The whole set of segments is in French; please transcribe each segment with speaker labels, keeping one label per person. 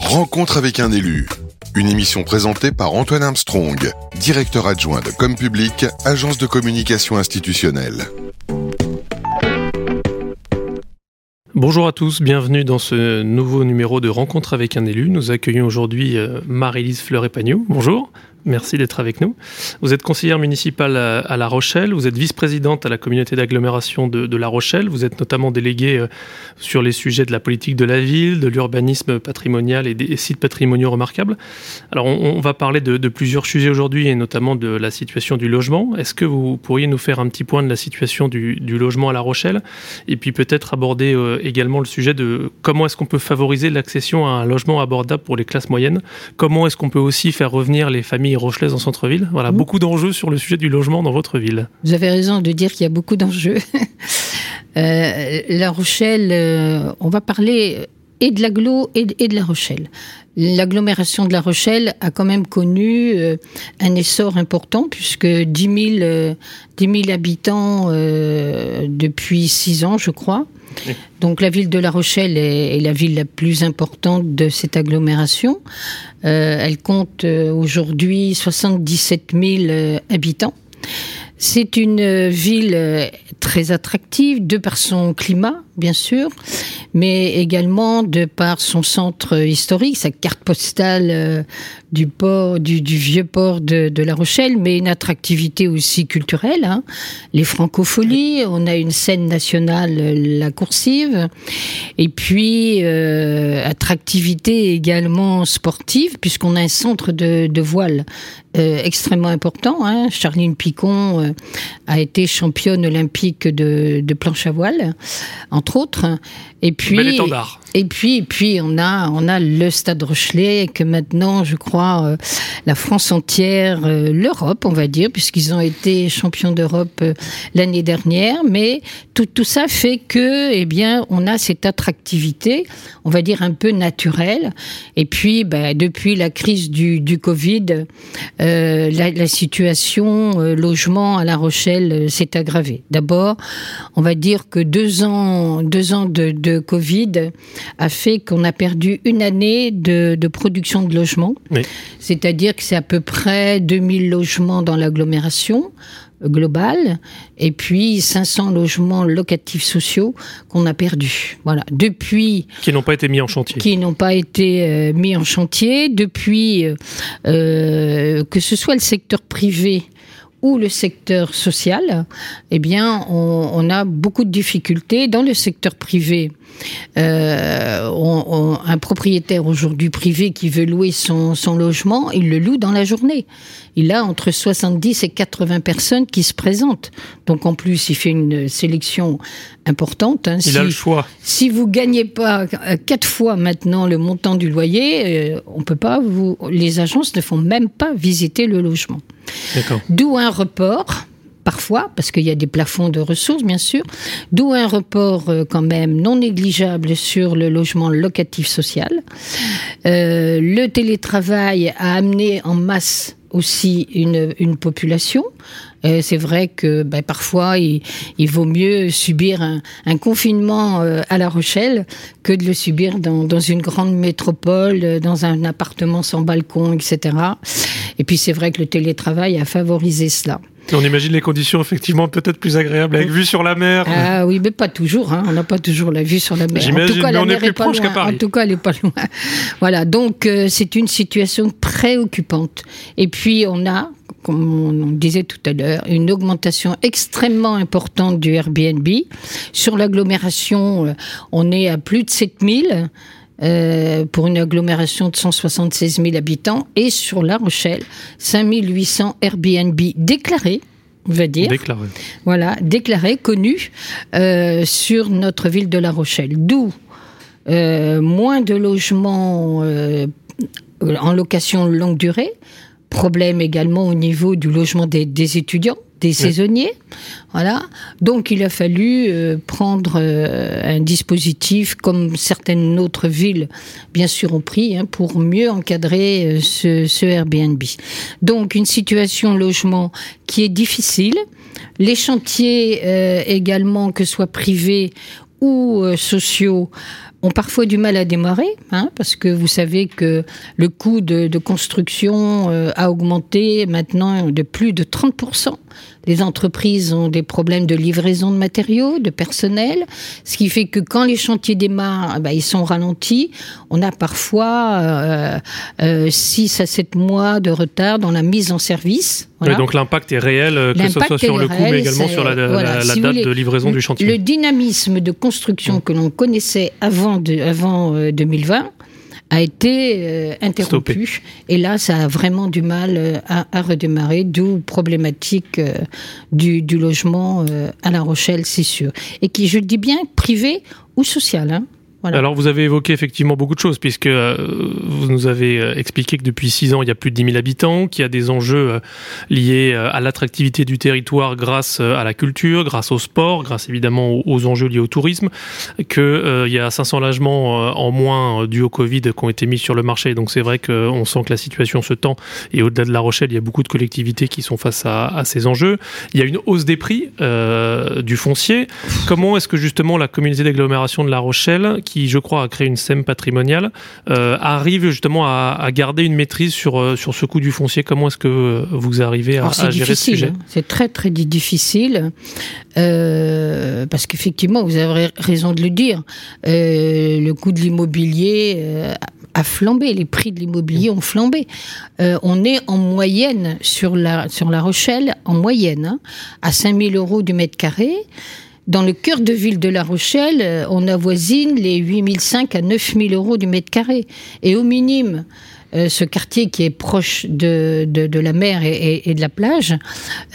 Speaker 1: Rencontre avec un élu. Une émission présentée par Antoine Armstrong, directeur adjoint de Com Public, agence de communication institutionnelle.
Speaker 2: Bonjour à tous, bienvenue dans ce nouveau numéro de Rencontre avec un élu. Nous accueillons aujourd'hui euh, Marie-Lise Fleur-Épagnou. Bonjour. Merci d'être avec nous. Vous êtes conseillère municipale à La Rochelle, vous êtes vice-présidente à la communauté d'agglomération de, La Rochelle, vous êtes notamment déléguée euh, sur les sujets de la politique de la ville, de l'urbanisme patrimonial et des sites patrimoniaux remarquables. Alors on, va parler de, plusieurs sujets aujourd'hui et notamment de la situation du logement. Est-ce que vous pourriez nous faire un petit point de la situation du, logement à La Rochelle et puis peut-être aborder euh, également le sujet de comment est-ce qu'on peut favoriser l'accession à un logement abordable pour les classes moyennes? Comment est-ce qu'on peut aussi faire revenir les familles famille en centre-ville. Voilà, mmh. beaucoup d'enjeux sur le sujet du logement dans votre ville.
Speaker 3: Vous avez raison de dire qu'il y a beaucoup d'enjeux. Euh, la Rochelle, euh, on va parler et de l'agglo et, de La Rochelle. L'agglomération de La Rochelle a quand même connu euh, un essor important puisque 10 000, 10 habitants depuis 6 ans, je crois. Donc la ville de La Rochelle est, la ville la plus importante de cette agglomération. Euh, elle compte euh, aujourd'hui 77 000 euh, habitants. C'est une ville très attractive de par son climat, bien sûr, mais également de par son centre historique, sa carte postale du port, du, vieux port de, La Rochelle, mais une attractivité aussi culturelle. Hein. Les francopholies, on a une scène nationale, la coursive, et puis euh, attractivité également sportive, puisqu'on a un centre de, voile euh, extrêmement important. Hein. Charline Picon euh, a été championne olympique de, de planche à voile, entre autres.
Speaker 2: Et puis,
Speaker 3: et puis, et puis, on a, on a le Stade Rochelet que maintenant, je crois, euh, la France entière, euh, l'Europe, on va dire, puisqu'ils ont été champions d'Europe euh, l'année dernière. Mais tout, tout ça fait que, eh bien, on a cette attractivité, on va dire un peu naturelle. Et puis, ben, depuis la crise du, du Covid, la, la, situation logement à La Rochelle s'est aggravée. D'abord, on va dire que deux ans, deux ans de, de Covid a fait qu'on a perdu une année de, production de logements. C'est-à-dire que c'est à peu près 2000 logements dans l'agglomération globale et puis 500 logements locatifs sociaux qu'on a perdus. Voilà. Depuis
Speaker 2: qui n'ont pas été mis en chantier.
Speaker 3: Qui n'ont pas été euh, mis en chantier depuis euh, euh, que ce soit le secteur privé ou le secteur social, eh bien, on, a beaucoup de difficultés. Dans le secteur privé, euh, un propriétaire aujourd'hui privé qui veut louer son, logement, il le loue dans la journée. Il a entre 70 et 80 personnes qui se présentent. Donc en plus, il fait une sélection importante.
Speaker 2: Hein. Il a le choix.
Speaker 3: Si vous gagnez pas euh, quatre fois maintenant le montant du loyer, euh, on peut pas vous. Les agences ne font même pas visiter le logement. D'où un report parfois, parce qu'il y a des plafonds de ressources, bien sûr, d'où un report euh, quand même non négligeable sur le logement locatif social. Euh, le télétravail a amené en masse aussi une, une population. Euh, c'est vrai que ben, parfois, il, il, vaut mieux subir un, un, confinement euh, à La Rochelle que de le subir dans, dans, une grande métropole, euh, dans un appartement sans balcon, etc. Et puis c'est vrai que le télétravail a favorisé cela.
Speaker 2: On imagine les conditions effectivement peut-être plus agréables avec vue sur la mer.
Speaker 3: Ah oui, mais pas toujours. Hein. On n'a pas toujours la vue sur la mer.
Speaker 2: En tout cas, la mer est, pas loin.
Speaker 3: En tout cas, elle est pas loin. Voilà. Donc euh, c'est une situation préoccupante. Et puis on a, comme on disait tout à l'heure, une augmentation extrêmement importante du Airbnb. Sur l'agglomération, euh, on est à plus de 7000. Euh, pour une agglomération de 176 000 habitants, et sur La Rochelle, 5800 Airbnb déclarés on va dire.
Speaker 2: Déclarés.
Speaker 3: Voilà, déclarés, connus euh, sur notre ville de La Rochelle. D'où euh, moins de logements en location longue durée, problème également au niveau du logement des étudiants des saisonniers. Voilà. Donc il a fallu euh, prendre euh, un dispositif comme certaines autres villes, bien sûr, ont pris hein, pour mieux encadrer euh, ce, ce, Airbnb. Donc une situation logement qui est difficile. Les chantiers également, que ce soit privés ou sociaux ont parfois du mal à démarrer, hein, parce que vous savez que le coût de, de construction a augmenté maintenant de plus de 30%. Les entreprises ont des problèmes de livraison de matériaux, de personnel, ce qui fait que quand les chantiers démarrent, bah, ils sont ralentis. On a parfois euh, euh, 6 à 7 mois de retard dans la mise en service.
Speaker 2: Voilà. donc l'impact est réel, euh, que ce soit sur le coût, mais également sur la, voilà, la, la si date voulez, de livraison du chantier.
Speaker 3: Le dynamisme de construction mmh. que l'on connaissait avant, de, avant euh, 2020 a été euh, interrompu. Stoppé. Et là, ça a vraiment du mal euh, à, à redémarrer, d'où problématique euh, du, du, logement euh, à La Rochelle, c'est sûr. Et qui, je dis bien, privé ou social. Hein.
Speaker 2: Alors vous avez évoqué effectivement beaucoup de choses puisque euh, vous nous avez euh, expliqué que depuis six ans il y a plus de 10 000 habitants, qu'il y a des enjeux euh, liés à l'attractivité du territoire grâce à la culture, grâce au sport, grâce évidemment aux, enjeux liés au tourisme, qu'il y a 500 logements en moins dus au Covid qui ont été mis sur le marché. Donc c'est vrai qu'on sent que la situation se tend et au-delà de La Rochelle il y a beaucoup de collectivités qui sont face à, ces enjeux. Il y a une hausse des prix du foncier. Comment est-ce que justement la communauté d'agglomération de La Rochelle qui, je crois, a créé une SEM patrimoniale, euh, arrive justement à, à, garder une maîtrise sur, euh, sur ce coût du foncier. Comment est-ce que vous arrivez à,
Speaker 3: à
Speaker 2: gérer ce sujet
Speaker 3: hein. C'est très très difficile euh, parce qu'effectivement, vous avez raison de le dire. Euh, le coût de l'immobilier a flambé, les prix de l'immobilier ont flambé. Euh, on est en moyenne sur la, sur la Rochelle, en moyenne, hein, à 5000 euros du mètre carré. Dans le cœur de ville de La Rochelle, euh, on avoisine les 8005 à 9000 euros du mètre carré. Et au minimum, euh, ce quartier qui est proche de, de, la mer et, de la plage,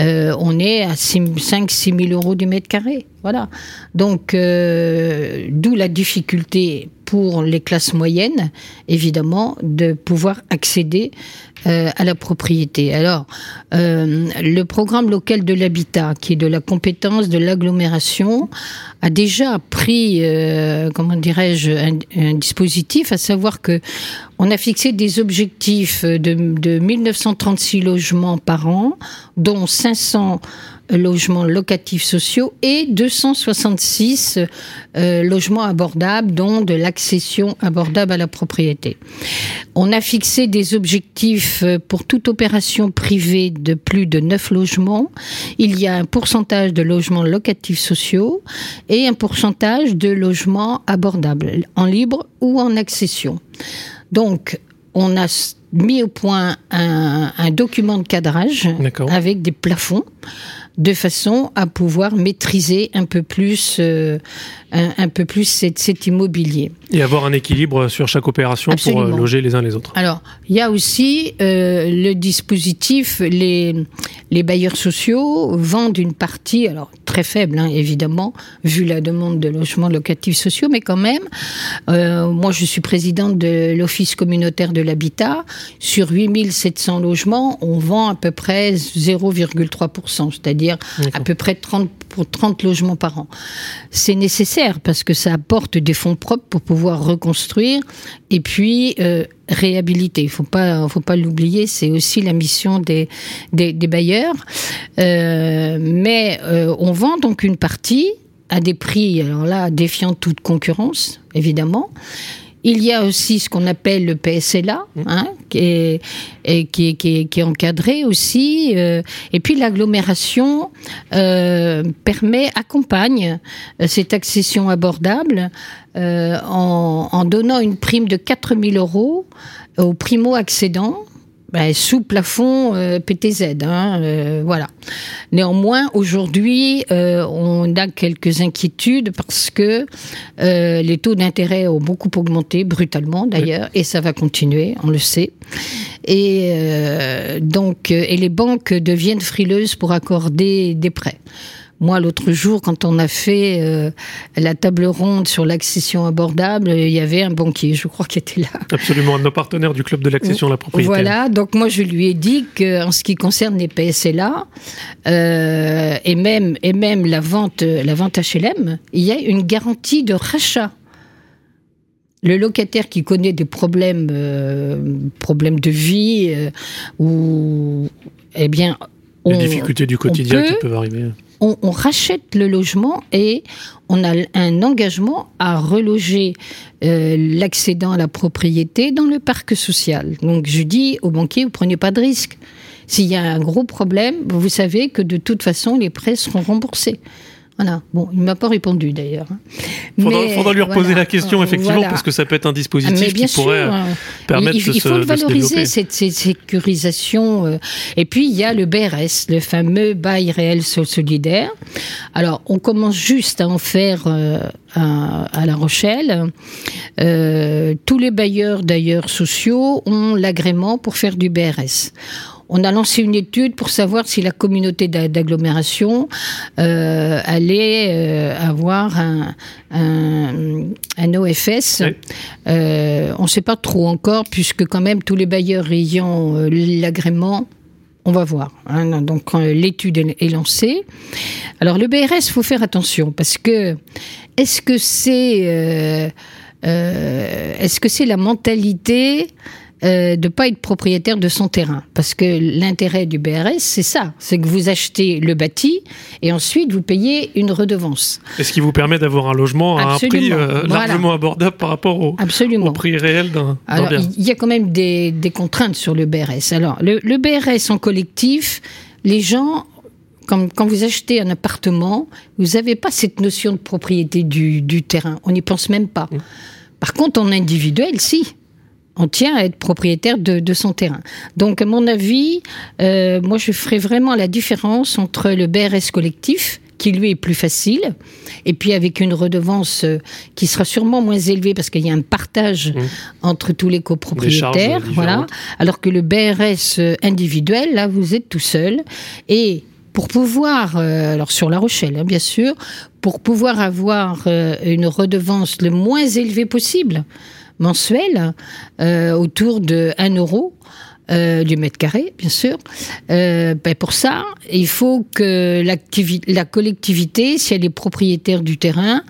Speaker 3: euh, on est à 5-6 000 euros du mètre carré. Voilà. Donc, d'où la difficulté pour les classes moyennes, évidemment, de pouvoir accéder euh, à la propriété. Alors, euh, le programme local de l'habitat, qui est de la compétence de l'agglomération, a déjà pris, euh, comment dirais-je, un, dispositif, à savoir que on a fixé des objectifs de, de 1936 logements par an, dont 500 logements locatifs sociaux et 266 euh, logements abordables, dont de l'accession abordable à la propriété. On a fixé des objectifs pour toute opération privée de plus de 9 logements. Il y a un pourcentage de logements locatifs sociaux et un pourcentage de logements abordables, en libre ou en accession. Donc, on a mis au point un, un document de cadrage avec des plafonds de façon à pouvoir maîtriser un peu plus, euh, un, un, peu plus cet, cet, immobilier.
Speaker 2: Et avoir un équilibre sur chaque opération Absolument. pour loger les uns les autres.
Speaker 3: Alors, il y a aussi euh, le dispositif, les, les bailleurs sociaux vendent une partie, alors très faible hein, évidemment, vu la demande de logements locatifs sociaux, mais quand même, euh, moi je suis présidente de l'Office communautaire de l'habitat, sur 8700 logements, on vend à peu près 0,3%, c'est-à-dire à peu près 30, pour 30 logements par an. C'est nécessaire parce que ça apporte des fonds propres pour pouvoir reconstruire et puis euh, réhabiliter. Il faut pas, faut pas l'oublier. C'est aussi la mission des des, des bailleurs. Euh, mais euh, on vend donc une partie à des prix, alors là, défiant toute concurrence, évidemment. Il y a aussi ce qu'on appelle le PSLA, mmh. hein, qui, est, et qui, est, qui, est, qui est encadré aussi. Euh, et puis l'agglomération euh, permet, accompagne euh, cette accession abordable en, en, donnant une prime de 4000 euros aux primo-accédants ben, sous plafond euh, PTZ. Hein, euh, voilà. Néanmoins, aujourd'hui, euh, on a quelques inquiétudes parce que euh, les taux d'intérêt ont beaucoup augmenté, brutalement d'ailleurs, et ça va continuer, on le sait. Et euh, donc, et les banques deviennent frileuses pour accorder des prêts. Moi, l'autre jour, quand on a fait euh, la table ronde sur l'accession abordable, il y avait un banquier, je crois, qui était là.
Speaker 2: Absolument, un de nos partenaires du club de l'accession à la propriété.
Speaker 3: Voilà, donc moi, je lui ai dit qu'en ce qui concerne les PSLA, euh, et, même, et même la vente, la vente HLM, il y a une garantie de rachat le locataire qui connaît des problèmes, euh, problèmes de vie, euh, ou eh bien,
Speaker 2: on, les difficultés du quotidien peut, qui peuvent arriver
Speaker 3: on, rachète le logement et on a un engagement à reloger euh, l'accédant à la propriété dans le parc social. Donc je dis aux banquiers, vous prenez pas de risque. S'il y a un gros problème, vous savez que de toute façon, les prêts seront remboursés. Voilà. Bon, il m'a pas répondu d'ailleurs.
Speaker 2: Il faudra, lui reposer la question effectivement parce que ça peut être un dispositif qui pourrait euh, permettre
Speaker 3: il,
Speaker 2: il
Speaker 3: faut valoriser cette, sécurisation. Euh. Et puis il y a le BRS, le fameux bail réel solidaire. Alors on commence juste à en faire euh, à, La Rochelle. tous les bailleurs d'ailleurs sociaux ont l'agrément pour faire du BRS on a lancé une étude pour savoir si la communauté d'agglomération euh, allait euh, avoir un, OFS. Euh, on ne sait pas trop encore, puisque quand même tous les bailleurs ayant l'agrément, on va voir. Hein. donc l'étude est lancée. Alors le BRS, faut faire attention parce que est-ce que c'est est-ce que c'est la mentalité euh, de ne pas être propriétaire de son terrain. Parce que l'intérêt du BRS, c'est ça, c'est que vous achetez le bâti et ensuite vous payez une redevance.
Speaker 2: Et ce qui vous permet d'avoir un logement à un prix euh, largement abordable par rapport au, prix réel d'un bien.
Speaker 3: Il y a quand même des, contraintes sur le BRS. Alors, le, BRS en collectif, les gens quand, vous achetez un appartement, vous n'avez pas cette notion de propriété du, terrain. On n'y pense même pas. Mmh. Par contre, en individuel, si on tient à être propriétaire de, son terrain. Donc, à mon avis, euh, moi, je ferai vraiment la différence entre le BRS collectif, qui lui est plus facile, et puis avec une redevance euh, qui sera sûrement moins élevée parce qu'il y a un partage mmh. entre tous les copropriétaires, voilà. Alors que le BRS euh, individuel, là, vous êtes tout seul et pour pouvoir, alors sur La Rochelle, hein, bien sûr, pour pouvoir avoir une redevance le moins élevée possible, mensuel euh, autour de 1 euro. Euh, du mètre carré, bien sûr. Euh, ben pour ça, il faut que la collectivité, si elle est propriétaire du terrain,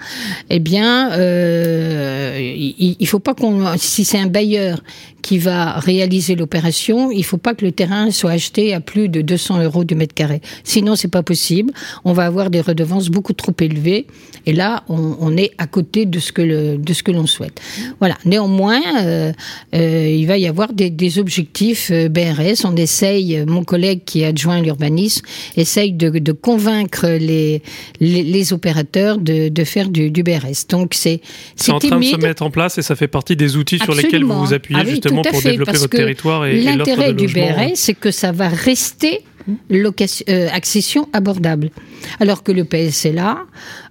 Speaker 3: eh bien, euh, il, faut pas qu'on, si c'est un bailleur qui va réaliser l'opération, il faut pas que le terrain soit acheté à plus de 200 euros du mètre carré. Sinon, c'est pas possible. On va avoir des redevances beaucoup trop élevées. Et là, on, on est à côté de ce que le, de ce que l'on souhaite. Voilà. Néanmoins, euh, euh, il va y avoir des, des objectifs BRS. On essaye, mon collègue qui est adjoint à l'urbanisme, essaye de, de convaincre les, les, les, opérateurs de, de faire du, du BRS. Donc c'est
Speaker 2: c'est en train de se mettre en place et ça fait partie des outils sur lesquels vous vous appuyez ah justement pour développer votre territoire et,
Speaker 3: l'intérêt du BRS, c'est que ça va rester location, euh, accession abordable. Alors que le PSLA,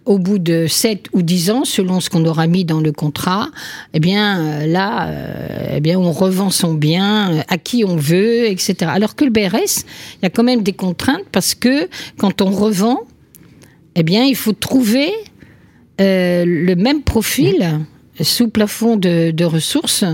Speaker 3: au bout de 7 ou 10 ans, selon ce qu'on aura mis dans le contrat, eh bien euh, là, euh, eh bien on revend son bien à qui on veut, etc. Alors que le BRS, il y a quand même des contraintes parce que quand on revend, eh bien il faut trouver le même profil sous plafond de, ressources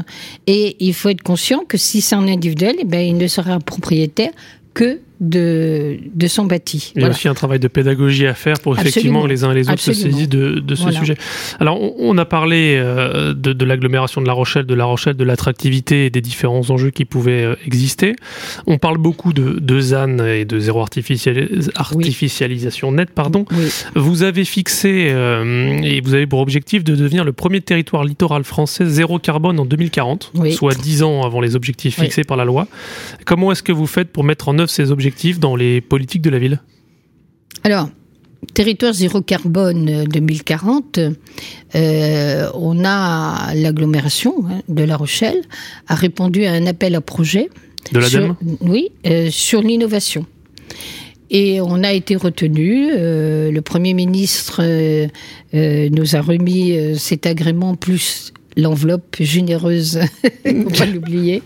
Speaker 3: et il faut être conscient que si c'est un individuel, eh ben, il ne sera propriétaire que de, de son bâti.
Speaker 2: Il y a aussi un travail de pédagogie à faire pour effectivement les uns et les autres se saisir de, de ce sujet. Alors, on, a parlé euh, de, de l'agglomération de La Rochelle, de La Rochelle, de l'attractivité et des différents enjeux qui pouvaient euh, exister. On parle beaucoup de, de ZAN et de zéro artificialisation nette. Pardon. Vous avez fixé euh, et vous avez pour objectif de devenir le premier territoire littoral français zéro carbone en 2040, soit 10 ans avant les objectifs fixés par la loi. Comment est-ce que vous faites pour mettre en œuvre ces objectifs dans les politiques de la ville?
Speaker 3: Alors, territoire zéro carbone 2040, euh, euh, on a l'agglomération hein, de La Rochelle a répondu à un appel à projet.
Speaker 2: De l'ADEME
Speaker 3: Oui, euh, sur l'innovation. Et on a été retenu. le Premier ministre nous a remis cet agrément plus l'enveloppe généreuse, faut pas l'oublier.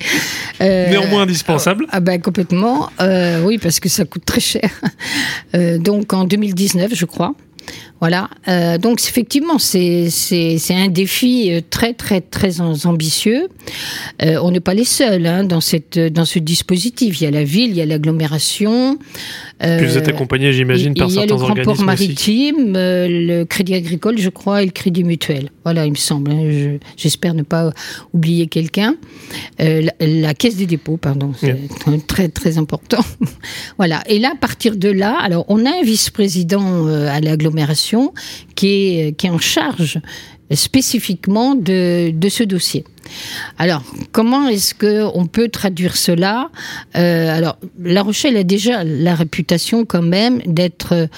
Speaker 2: Euh, Néanmoins indispensable.
Speaker 3: Ah, ben complètement, euh, oui parce que ça coûte très cher. Euh, donc en 2019, je crois. Voilà. Euh, donc effectivement, c'est un défi euh, très très très ambitieux. Euh, on n'est pas les seuls hein, dans cette dans ce dispositif. Il y a la ville, il y a l'agglomération.
Speaker 2: Puis vous êtes accompagné, j'imagine, par certains organismes.
Speaker 3: Il y a le grand port maritime, le Crédit Agricole, je crois, et le Crédit Mutuel. Voilà, il me semble. Hein. J'espère ne pas oublier quelqu'un. La, Caisse des dépôts, pardon, c'est très très important. voilà. Et là, à partir de là, alors on a un vice-président à l'agglomération qui est, en charge spécifiquement de ce dossier. Alors, comment est-ce que on peut traduire cela euh, Alors, La Rochelle a déjà la réputation quand même d'être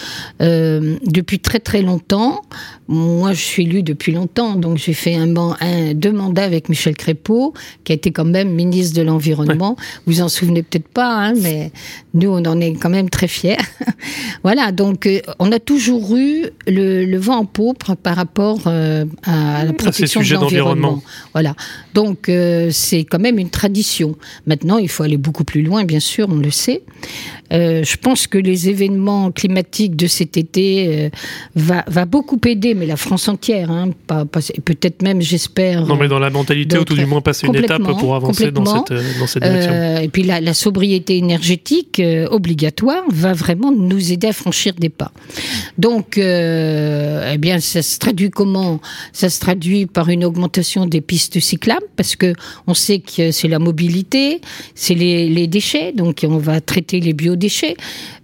Speaker 3: euh, depuis très très longtemps. Moi, je suis élu depuis longtemps, donc j'ai fait un, un, deux mandats avec Michel Crépeau, qui a été quand même ministre de l'environnement. Vous en souvenez peut-être pas, hein, mais nous, on en est quand même très fiers. voilà, donc euh, on a toujours eu le, le, vent en paubre par rapport à la protection de l'environnement. Voilà. Donc euh, c'est quand même une tradition. Maintenant, il faut aller beaucoup plus loin, bien sûr, on le sait. Euh, je pense que les événements climatiques de cet été euh, va, va, beaucoup aider, mais la France entière, hein, peut-être même, j'espère.
Speaker 2: Non, mais dans la mentalité, ou tout du moins passer une étape pour avancer dans cette, euh, dans cette direction.
Speaker 3: Et puis la, la sobriété énergétique obligatoire va vraiment nous aider à franchir des pas. Donc, eh bien, ça se traduit comment? Ça se traduit par une augmentation des pistes cyclables, parce que on sait que c'est la mobilité, c'est les, les déchets, donc on va traiter les bio déchets,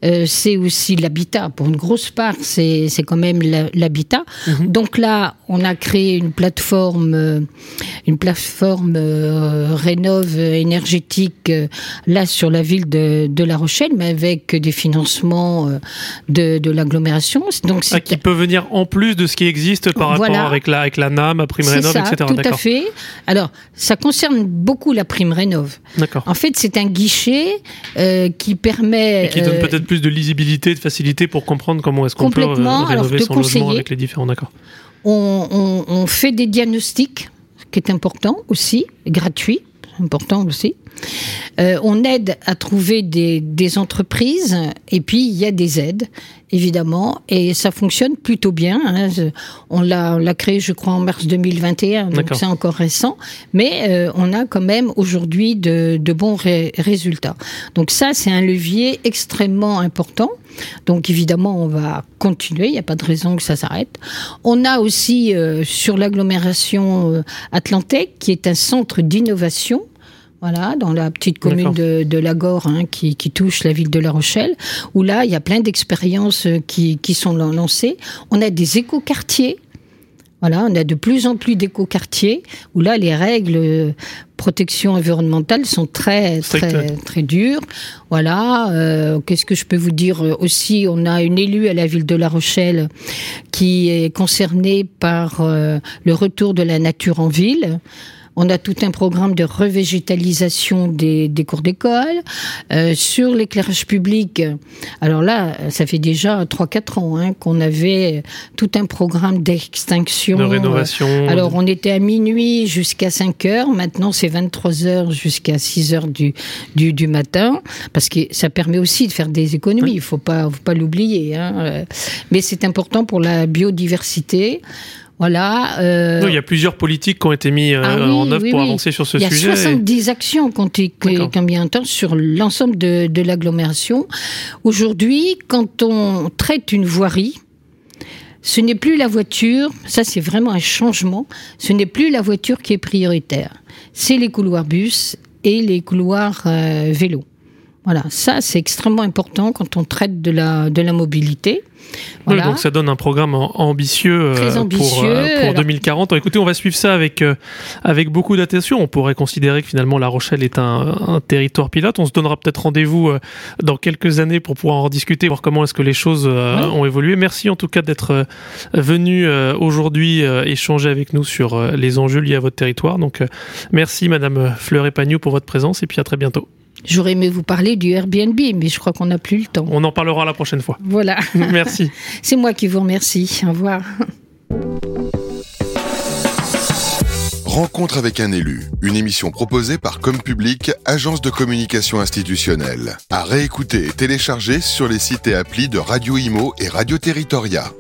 Speaker 3: euh, c'est aussi l'habitat. Pour une grosse part, c'est quand même l'habitat. Mmh. Donc là, on a créé une plateforme, euh, une plateforme euh, rénove énergétique euh, là sur la ville de, de, La Rochelle, mais avec des financements de, de l'agglomération.
Speaker 2: Donc ah, qui peut venir en plus de ce qui existe par voilà. rapport avec la avec la NAM, prime rénove,
Speaker 3: ça,
Speaker 2: etc.
Speaker 3: Tout à fait. Alors, ça concerne beaucoup la prime rénove.
Speaker 2: D'accord.
Speaker 3: En fait, c'est un guichet euh, qui permet
Speaker 2: et qui donne peut-être plus de lisibilité, de facilité pour comprendre comment est-ce qu'on peut rénover son logement avec les différents d'accord.
Speaker 3: On, on, on, fait des diagnostics, ce qui est important aussi, gratuit, important aussi. Euh, on aide à trouver des, des, entreprises et puis il y a des aides évidemment et ça fonctionne plutôt bien. Hein. On l'a créé je crois en mars 2021 donc c'est encore récent mais euh, on a quand même aujourd'hui de, de, bons ré résultats. Donc ça c'est un levier extrêmement important. Donc évidemment on va continuer, il n'y a pas de raison que ça s'arrête. On a aussi euh, sur l'agglomération Atlantique qui est un centre d'innovation voilà, dans la petite commune de, de Lagore hein, qui, qui, touche la ville de La Rochelle, où là, il y a plein d'expériences qui, qui sont lancées. On a des écoquartiers. Voilà, on a de plus en plus d'écoquartiers où là, les règles protection environnementale sont très très très dures. Voilà. Euh, Qu'est-ce que je peux vous dire aussi On a une élue à la ville de La Rochelle qui est concernée par euh, le retour de la nature en ville. On a tout un programme de revégétalisation des, des cours d'école. Euh, sur l'éclairage public, alors là, ça fait déjà 3-4 ans hein, qu'on avait tout un programme d'extinction.
Speaker 2: De rénovation.
Speaker 3: Alors on était à minuit jusqu'à 5 heures, maintenant c'est 23 heures jusqu'à 6 heures du, du, du, matin, parce que ça permet aussi de faire des économies, il ne faut pas, faut pas l'oublier. Hein. Mais c'est important pour la biodiversité. Voilà.
Speaker 2: Euh... Non, il y a plusieurs politiques qui ont été mises euh, ah oui, en œuvre oui, pour oui. avancer sur ce
Speaker 3: sujet.
Speaker 2: Il
Speaker 3: y a 70 et... actions qui ont été combien de temps sur l'ensemble de, de l'agglomération. Aujourd'hui, quand on traite une voirie, ce n'est plus la voiture, ça c'est vraiment un changement, ce n'est plus la voiture qui est prioritaire, c'est les couloirs bus et les couloirs euh, vélos. Voilà, ça c'est extrêmement important quand on traite de la, de la mobilité.
Speaker 2: Voilà. Oui, donc ça donne un programme ambitieux,
Speaker 3: Très ambitieux
Speaker 2: pour, euh, pour 2040. Alors, écoutez, on va suivre ça avec, euh, avec beaucoup d'attention. On pourrait considérer que finalement La Rochelle est un, un territoire pilote. On se donnera peut-être rendez-vous euh, dans quelques années pour pouvoir en discuter, voir comment est-ce que les choses euh, oui. ont évolué. Merci en tout cas d'être euh, venu aujourd'hui échanger avec nous sur les enjeux liés à votre territoire. Donc merci Madame Fleur Epagnou pour votre présence et puis à très bientôt.
Speaker 3: J'aurais aimé vous parler du Airbnb, mais je crois qu'on n'a plus le temps.
Speaker 2: On en parlera la prochaine fois.
Speaker 3: Voilà.
Speaker 2: Merci.
Speaker 3: C'est moi qui vous remercie. Au revoir.
Speaker 1: Rencontre avec un élu, une émission proposée par Comme Public, agence de communication institutionnelle. À réécouter et télécharger sur les sites et applis de Radio Imo et Radio Territoria.